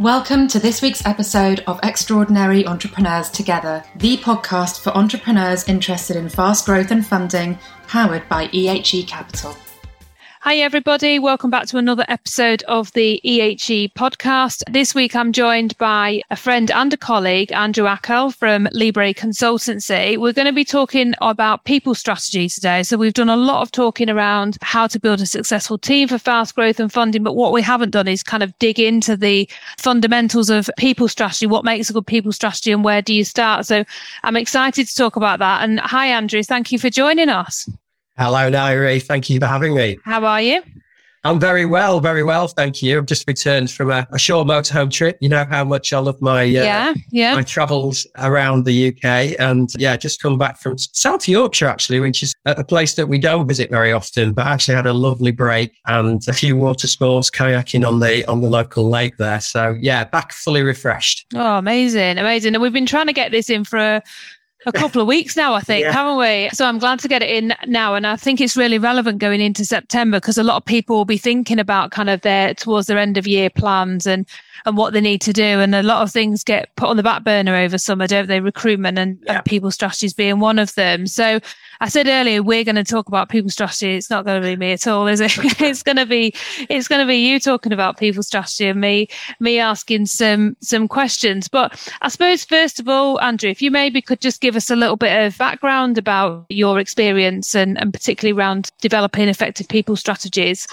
Welcome to this week's episode of Extraordinary Entrepreneurs Together, the podcast for entrepreneurs interested in fast growth and funding, powered by EHE Capital. Hi, everybody. Welcome back to another episode of the EHE podcast. This week, I'm joined by a friend and a colleague, Andrew Akal from Libre Consultancy. We're going to be talking about people strategy today. So we've done a lot of talking around how to build a successful team for fast growth and funding. But what we haven't done is kind of dig into the fundamentals of people strategy. What makes a good people strategy and where do you start? So I'm excited to talk about that. And hi, Andrew. Thank you for joining us. Hello, Nairi. Thank you for having me. How are you? I'm very well, very well. Thank you. I've just returned from a, a short motorhome trip. You know how much I love my uh, yeah, yeah. my travels around the UK, and yeah, just come back from South Yorkshire actually, which is a place that we don't visit very often. But actually had a lovely break and a few water sports, kayaking on the on the local lake there. So yeah, back fully refreshed. Oh, amazing, amazing! And we've been trying to get this in for a a couple of weeks now, I think, yeah. haven't we? So I'm glad to get it in now. And I think it's really relevant going into September because a lot of people will be thinking about kind of their towards their end of year plans and and what they need to do. And a lot of things get put on the back burner over summer, don't they? Recruitment and, yeah. and people strategies being one of them. So I said earlier, we're going to talk about people strategy. It's not going to be me at all, is it? it's going to be, it's going to be you talking about people strategy and me, me asking some, some questions. But I suppose, first of all, Andrew, if you maybe could just give us a little bit of background about your experience and, and particularly around developing effective people strategies.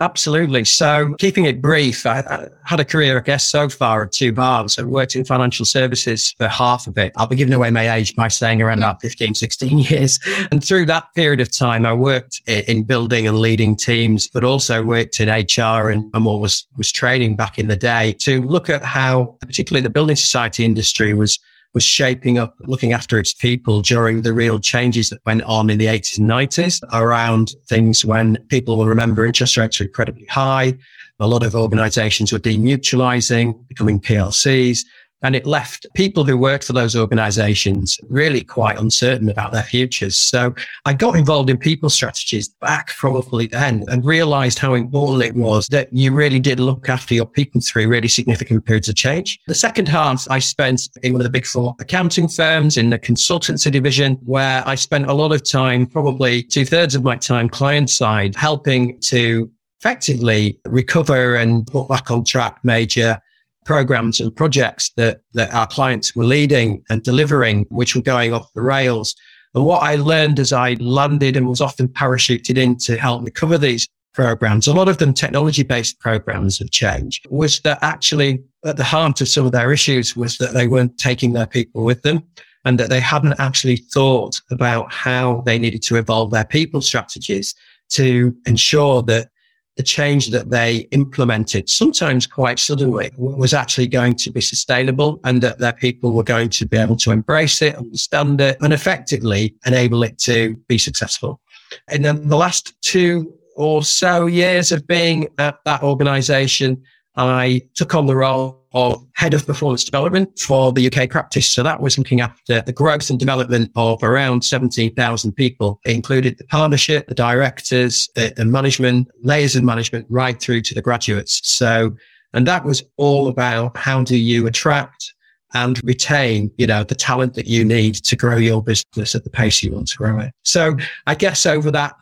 Absolutely. So, keeping it brief, I, I, had a career, I guess, so far at two bars. I've worked in financial services for half of it. I'll be giving away my age by saying around about 15, 16 years. And through that period of time, I worked in building and leading teams, but also worked in HR and, and what was, was training back in the day to look at how, particularly the building society industry was was shaping up, looking after its people during the real changes that went on in the 80s and 90s around things when people will remember interest rates were incredibly high. A lot of organizations were demutualizing, becoming PLCs. And it left people who worked for those organizations really quite uncertain about their futures. So I got involved in people strategies back probably then and realized how important it was that you really did look after your people through really significant periods of change. The second half I spent in one of the big four accounting firms in the consultancy division where I spent a lot of time, probably two thirds of my time client side, helping to effectively recover and put back on track major programs and projects that, that our clients were leading and delivering, which were going off the rails. And what I learned as I landed and was often parachuted in to help me cover these programs, a lot of them technology based programs have changed, was that actually at the heart of some of their issues was that they weren't taking their people with them and that they hadn't actually thought about how they needed to evolve their people strategies to ensure that the change that they implemented, sometimes quite suddenly, was actually going to be sustainable and that their people were going to be able to embrace it, understand it, and effectively enable it to be successful. And then the last two or so years of being at that organization, I took on the role of head of performance development for the UK practice. So that was looking after the growth and development of around 17,000 people. It included the partnership, the directors, the, the management, layers of management, right through to the graduates. So, and that was all about how do you attract, and retain, you know, the talent that you need to grow your business at the pace you want to grow it. So I guess over that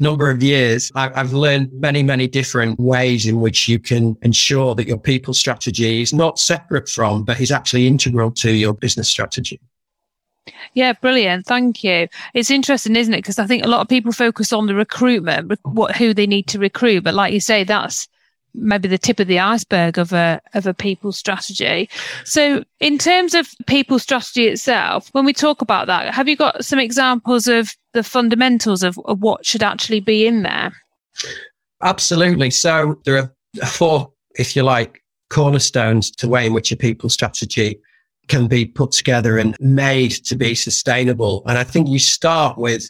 number of years, I've learned many, many different ways in which you can ensure that your people strategy is not separate from, but is actually integral to your business strategy. Yeah, brilliant. Thank you. It's interesting, isn't it? Because I think a lot of people focus on the recruitment, what who they need to recruit, but like you say, that's maybe the tip of the iceberg of a of a people strategy. So in terms of people strategy itself, when we talk about that, have you got some examples of the fundamentals of, of what should actually be in there? Absolutely. So there are four, if you like, cornerstones to way in which a people strategy can be put together and made to be sustainable. And I think you start with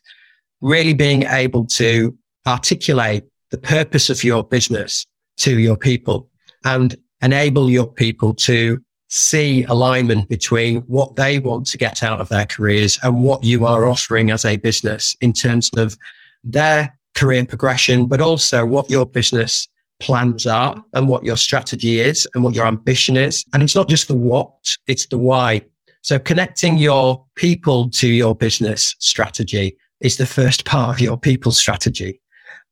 really being able to articulate the purpose of your business to your people and enable your people to see alignment between what they want to get out of their careers and what you are offering as a business in terms of their career progression, but also what your business plans are and what your strategy is and what your ambition is. And it's not just the what, it's the why. So connecting your people to your business strategy is the first part of your people strategy.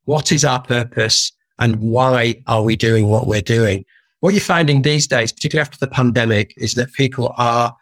What is our purpose and why are we doing what we're doing? What you're finding these days, particularly after the pandemic, is that people are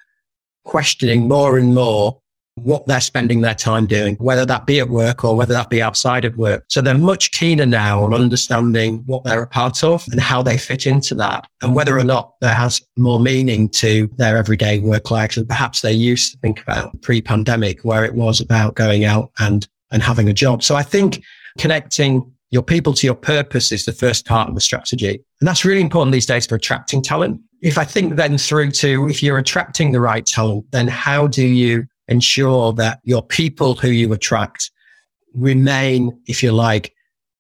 questioning more and more what they're spending their time doing, whether that be at work or whether that be outside of work. So they're much keener now on understanding what they're a part of and how they fit into that and whether or not there has more meaning to their everyday work life than perhaps they used to think about pre-pandemic where it was about going out and, and having a job. So I think connecting your people to your purpose is the first part of the strategy. And that's really important these days for attracting talent. If I think then through to if you're attracting the right talent, then how do you ensure that your people who you attract remain, if you like,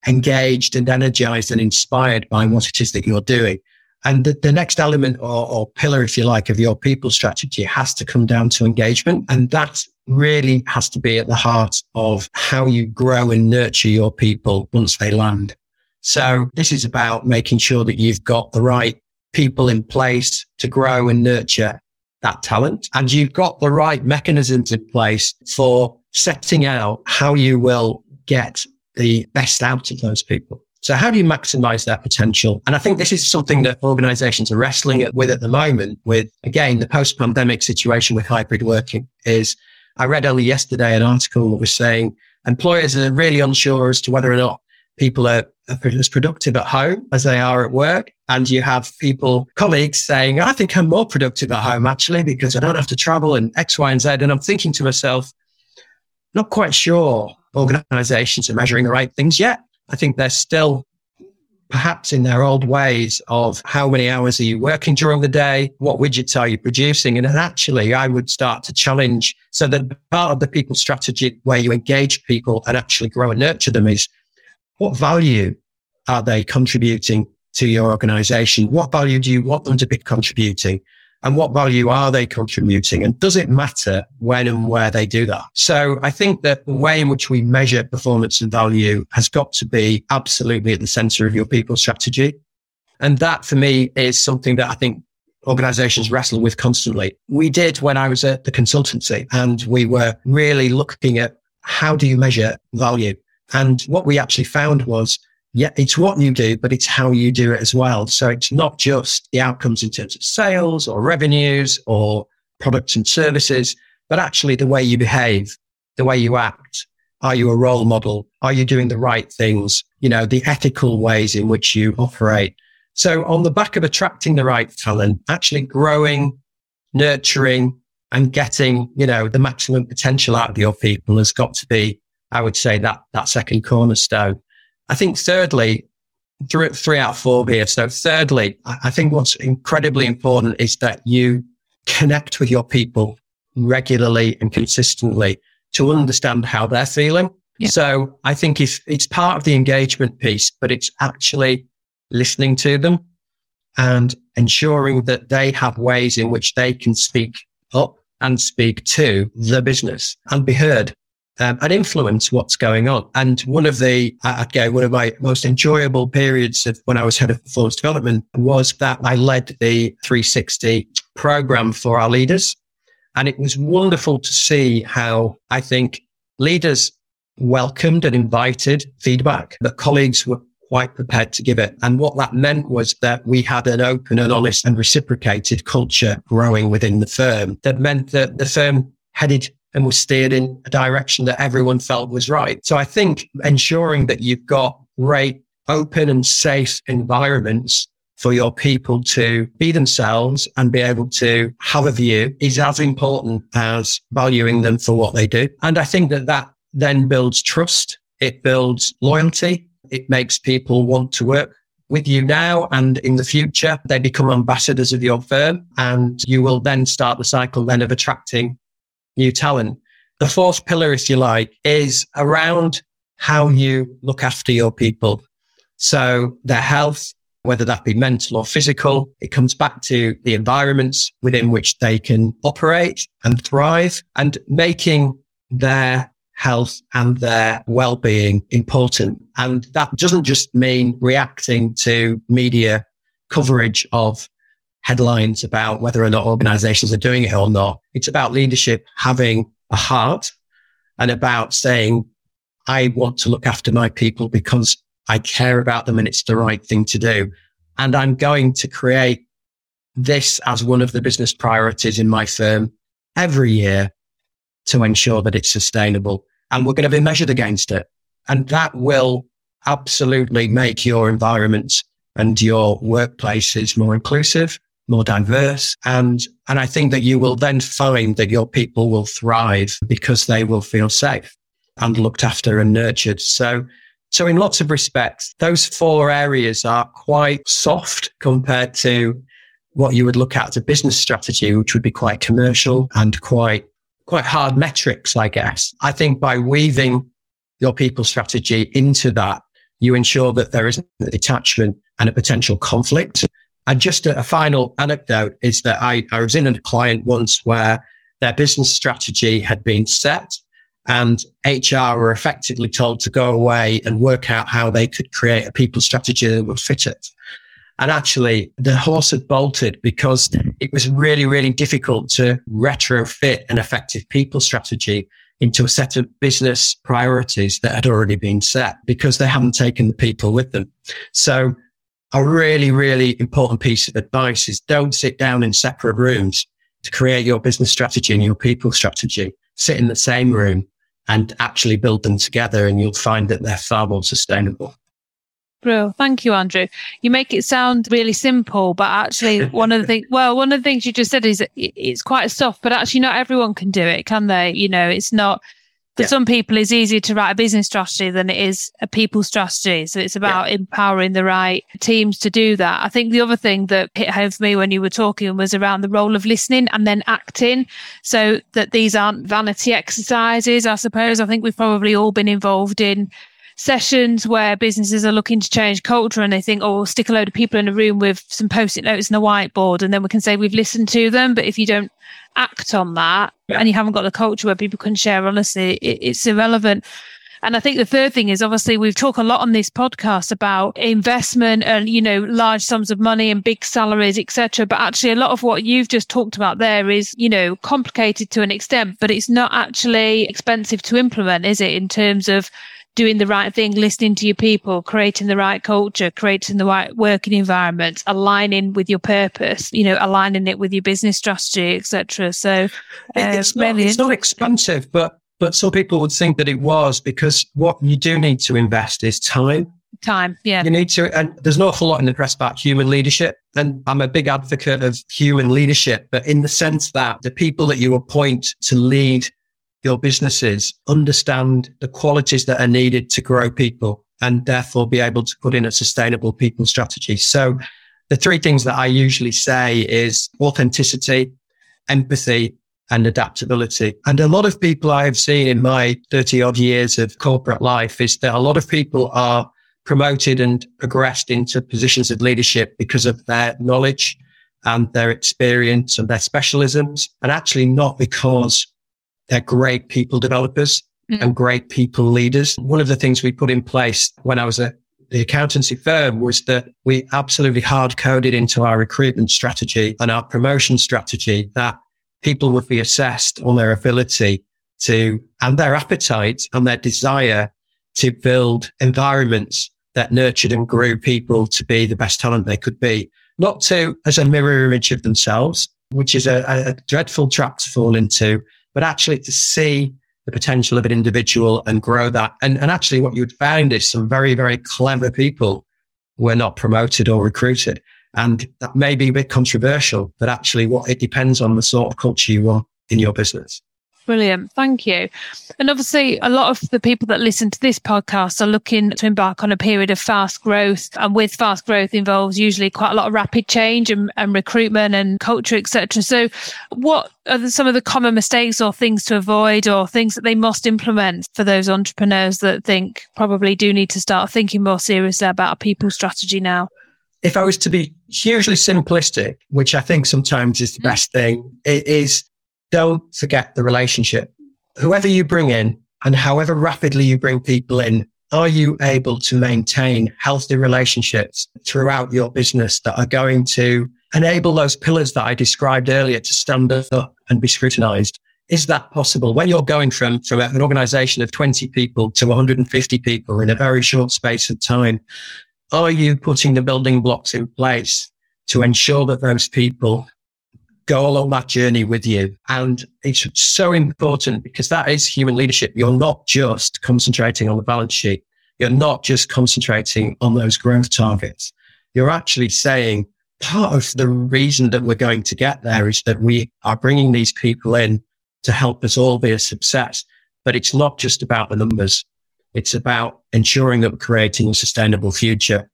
engaged and energized and inspired by what it is that you're doing. And the, the next element or, or, pillar, if you like, of your people strategy has to come down to engagement. And that really has to be at the heart of how you grow and nurture your people once they land. So this is about making sure that you've got the right people in place to grow and nurture that talent. And you've got the right mechanisms in place for setting out how you will get the best out of those people. So how do you maximize their potential? And I think this is something that organizations are wrestling with at the moment with, again, the post pandemic situation with hybrid working is I read only yesterday an article that was saying employers are really unsure as to whether or not people are as productive at home as they are at work. And you have people, colleagues saying, I think I'm more productive at home actually because I don't have to travel and X, Y, and Z. And I'm thinking to myself, not quite sure organizations are measuring the right things yet. I think they're still perhaps in their old ways of how many hours are you working during the day? What widgets are you producing? And actually, I would start to challenge so that part of the people strategy where you engage people and actually grow and nurture them is what value are they contributing to your organization? What value do you want them to be contributing? And what value are they contributing? And does it matter when and where they do that? So I think that the way in which we measure performance and value has got to be absolutely at the center of your people strategy. And that for me is something that I think organizations wrestle with constantly. We did when I was at the consultancy and we were really looking at how do you measure value? And what we actually found was, yeah, it's what you do, but it's how you do it as well. So it's not just the outcomes in terms of sales or revenues or products and services, but actually the way you behave, the way you act. Are you a role model? Are you doing the right things? You know, the ethical ways in which you operate. So on the back of attracting the right talent, actually growing, nurturing and getting, you know, the maximum potential out of your people has got to be I would say that that second cornerstone. I think thirdly, three, three out of four here. So thirdly, I think what's incredibly important is that you connect with your people regularly and consistently to understand how they're feeling. Yeah. So I think if it's part of the engagement piece, but it's actually listening to them and ensuring that they have ways in which they can speak up and speak to the business and be heard um, and influence what's going on. And one of the, again, one of my most enjoyable periods of when I was head of performance development was that I led the 360 program for our leaders. And it was wonderful to see how I think leaders welcomed and invited feedback that colleagues were quite prepared to give it. And what that meant was that we had an open and honest and reciprocated culture growing within the firm that meant that the firm headed and was steered in a direction that everyone felt was right. So I think ensuring that you've got great, open and safe environments for your people to be themselves and be able to have a view is as important as valuing them for what they do. And I think that that then builds trust. It builds loyalty. It makes people want to work with you now and in the future. They become ambassadors of your firm and you will then start the cycle then of attracting new talent. The fourth pillar, if you like, is around how you look after your people. So their health, whether that be mental or physical, it comes back to the environments within which they can operate and thrive and making their health and their well-being important. And that doesn't just mean reacting to media coverage of headlines about whether or not organizations are doing it or not. It's about leadership having a heart and about saying, I want to look after my people because I care about them and it's the right thing to do. And I'm going to create this as one of the business priorities in my firm every year to ensure that it's sustainable. And we're going to be measured against it. And that will absolutely make your environment and your workplaces more inclusive, more diverse. And, and I think that you will then find that your people will thrive because they will feel safe and looked after and nurtured. So, so in lots of respects, those four areas are quite soft compared to what you would look at as a business strategy, which would be quite commercial and quite, quite hard metrics, I guess. I think by weaving your people strategy into that, you ensure that there isn't a detachment and a potential conflict. And just a, a final anecdote is that I, I was in a client once where their business strategy had been set and HR were effectively told to go away and work out how they could create a people strategy that would fit it. And actually the horse had bolted because it was really, really difficult to retrofit an effective people strategy into a set of business priorities that had already been set because they haven't taken the people with them. So a really, really important piece of advice is don't sit down in separate rooms to create your business strategy and your people strategy. Sit in the same room and actually build them together and you'll find that they're far more sustainable. Bro, thank you, Andrew. You make it sound really simple, but actually, one of the things, well, one of the things you just said is it's quite soft, but actually, not everyone can do it, can they? You know, it's not, for yeah. some people, it's easier to write a business strategy than it is a people strategy. So it's about yeah. empowering the right teams to do that. I think the other thing that hit home for me when you were talking was around the role of listening and then acting so that these aren't vanity exercises, I suppose. I think we've probably all been involved in sessions where businesses are looking to change culture and they think, oh, we'll stick a load of people in a room with some post-it notes and a whiteboard and then we can say we've listened to them. But if you don't act on that yeah. and you haven't got the culture where people can share honestly, it, it's irrelevant. And I think the third thing is obviously we've talked a lot on this podcast about investment and, you know, large sums of money and big salaries, etc. But actually a lot of what you've just talked about there is, you know, complicated to an extent, but it's not actually expensive to implement, is it? In terms of doing the right thing, listening to your people, creating the right culture, creating the right working environment, aligning with your purpose, you know, aligning it with your business strategy, etc. So uh, it's, not, it's not expensive, but but some people would think that it was because what you do need to invest is time. Time, yeah. You need to, and there's an awful lot in the press about human leadership. And I'm a big advocate of human leadership, but in the sense that the people that you appoint to lead your businesses understand the qualities that are needed to grow people and therefore be able to put in a sustainable people strategy. So the three things that I usually say is authenticity, empathy, and adaptability. And a lot of people I've seen in my 30 odd years of corporate life is that a lot of people are promoted and progressed into positions of leadership because of their knowledge and their experience and their specialisms and actually not because they're great people developers mm. and great people leaders. One of the things we put in place when I was at the accountancy firm was that we absolutely hard coded into our recruitment strategy and our promotion strategy that people would be assessed on their ability to and their appetite and their desire to build environments that nurtured and grew people to be the best talent they could be, not to as a mirror image of themselves, which is a, a dreadful trap to fall into, but actually to see the potential of an individual and grow that. And, and actually what you would found is some very, very clever people were not promoted or recruited. And that may be a bit controversial, but actually what it depends on the sort of culture you want in your business. Brilliant. Thank you. And obviously, a lot of the people that listen to this podcast are looking to embark on a period of fast growth. And with fast growth involves usually quite a lot of rapid change and, and recruitment and culture, etc. So what are some of the common mistakes or things to avoid or things that they must implement for those entrepreneurs that think probably do need to start thinking more seriously about a people strategy now? If I was to be hugely simplistic, which I think sometimes is the mm. best thing, it is don't forget the relationship. Whoever you bring in, And however rapidly you bring people in, are you able to maintain healthy relationships throughout your business that are going to enable those pillars that I described earlier to stand up and be scrutinized? Is that possible when you're going from, from an organization of 20 people to 150 people in a very short space of time? Are you putting the building blocks in place to ensure that those people go along that journey with you? And it's so important because that is human leadership. You're not just concentrating on the balance sheet. You're not just concentrating on those growth targets. You're actually saying part of the reason that we're going to get there is that we are bringing these people in to help us all be a success. But it's not just about the numbers. It's about ensuring that we're creating a sustainable future.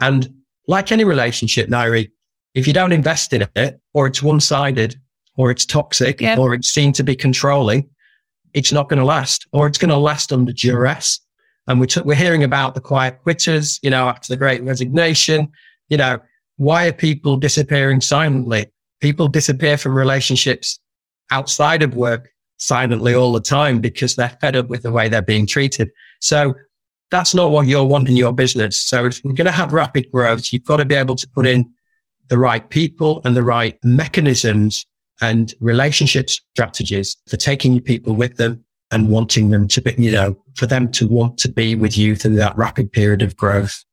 And like any relationship, Nairi, if you don't invest in it, or it's one sided, or it's toxic, yep. or it's seen to be controlling, it's not going to last, or it's going to last under duress. And we're, t- we're hearing about the quiet quitters, you know, after the great resignation. You know, why are people disappearing silently? People disappear from relationships outside of work silently all the time because they're fed up with the way they're being treated. So that's not what you're wanting your business. So if you're going to have rapid growth, you've got to be able to put in the right people and the right mechanisms and relationship strategies for taking people with them and wanting them to be, you know, for them to want to be with you through that rapid period of growth.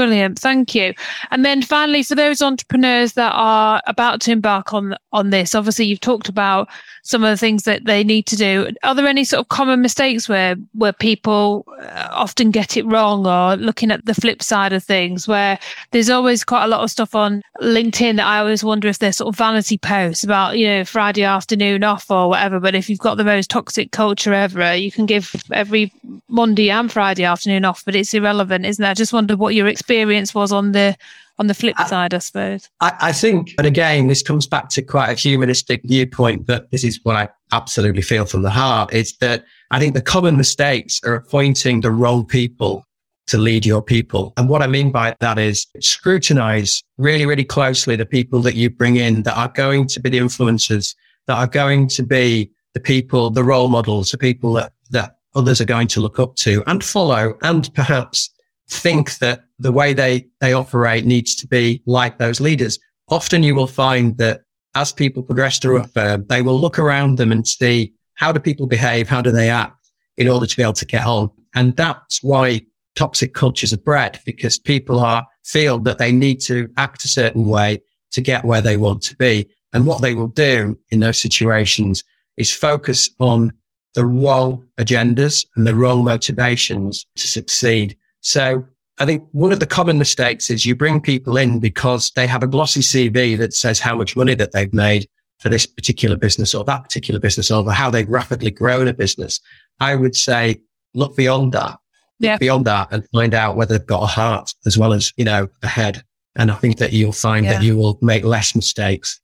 Brilliant, thank you. And then finally, for those entrepreneurs that are about to embark on on this, obviously you've talked about some of the things that they need to do. Are there any sort of common mistakes where where people uh, often get it wrong, or looking at the flip side of things, where there's always quite a lot of stuff on LinkedIn that I always wonder if they're sort of vanity posts about you know Friday afternoon off or whatever. But if you've got the most toxic culture ever, you can give every Monday and Friday afternoon off, but it's irrelevant, isn't it? I just wondered what your experience was on the on the flip I, side, I suppose. I, I, think, and again, this comes back to quite a humanistic viewpoint, but this is what I absolutely feel from the heart is that I think the common mistakes are appointing the wrong people to lead your people. And what I mean by that is scrutinize really, really closely the people that you bring in that are going to be the influencers, that are going to be the people, the role models, the people that, that others are going to look up to and follow and perhaps think that the way they, they operate needs to be like those leaders. Often you will find that as people progress through a firm, they will look around them and see how do people behave? How do they act in order to be able to get on? And that's why toxic cultures are bred because people are feel that they need to act a certain way to get where they want to be. And what they will do in those situations is focus on the wrong agendas and the wrong motivations to succeed. So I think one of the common mistakes is you bring people in because they have a glossy CV that says how much money that they've made for this particular business or that particular business or how they've rapidly grown a business. I would say look beyond that. Yeah. Beyond that and find out whether they've got a heart as well as, you know, a head. And I think that you'll find yeah. that you will make less mistakes.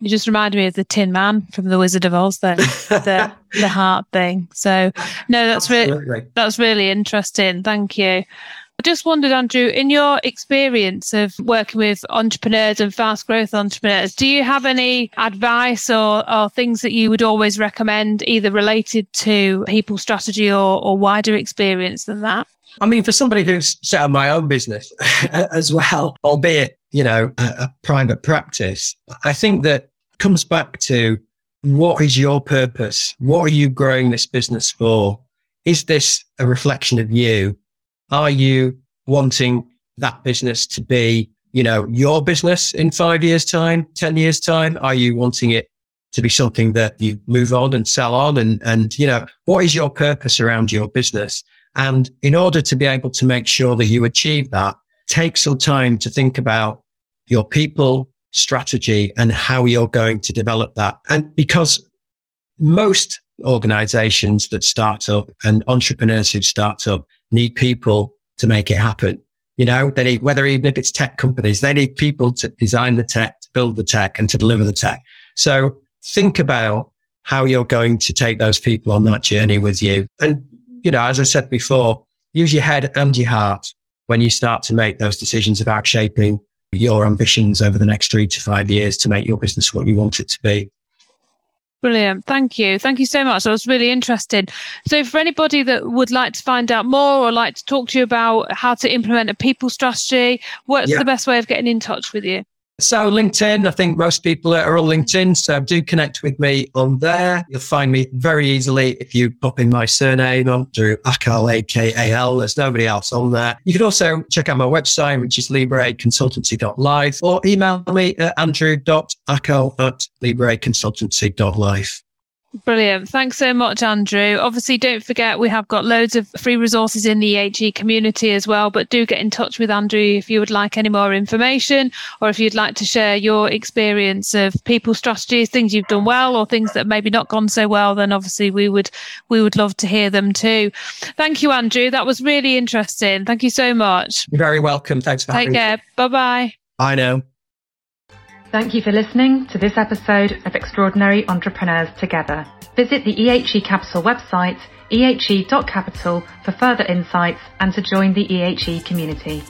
You just reminded me of the Tin Man from The Wizard of Oz, there, the the heart thing. So, no, that's really that's really interesting. Thank you. I just wondered, Andrew, in your experience of working with entrepreneurs and fast growth entrepreneurs, do you have any advice or, or things that you would always recommend, either related to people strategy or, or wider experience than that? I mean, for somebody who's set up my own business as well, albeit, you know, a, a private practice, I think that comes back to what is your purpose? What are you growing this business for? Is this a reflection of you? Are you wanting that business to be, you know, your business in five years time, 10 years time? Are you wanting it to be something that you move on and sell on? And, and, you know, what is your purpose around your business? And in order to be able to make sure that you achieve that, take some time to think about your people, strategy and how you're going to develop that. And because most organizations that start up and entrepreneurs who start up need people to make it happen. You know, they need, whether even if it's tech companies, they need people to design the tech, to build the tech and to deliver the tech. So think about how you're going to take those people on that journey with you. And, you know, as I said before, use your head and your heart when you start to make those decisions about shaping your ambitions over the next three to five years to make your business what you want it to be. Brilliant. Thank you. Thank you so much. That was really interesting. So for anybody that would like to find out more or like to talk to you about how to implement a people strategy, what's yeah. the best way of getting in touch with you? So LinkedIn, I think most people are on LinkedIn. So do connect with me on there. You'll find me very easily if you pop in my surname under Akal, A-K-A-L. There's nobody else on there. You can also check out my website, which is libreconsultancy.live or email me at andrew.akal at libreconsultancy.live. Brilliant. Thanks so much, Andrew. Obviously, don't forget we have got loads of free resources in the EHE community as well, but do get in touch with Andrew if you would like any more information or if you'd like to share your experience of people strategies, things you've done well or things that maybe not gone so well, then obviously we would we would love to hear them too. Thank you, Andrew. That was really interesting. Thank you so much. You're very welcome. Thanks for Take having care. me. Bye bye. I know. Thank you for listening to this episode of Extraordinary Entrepreneurs Together. Visit the EHE Capital website, ehe.capital, for further insights and to join the EHE community.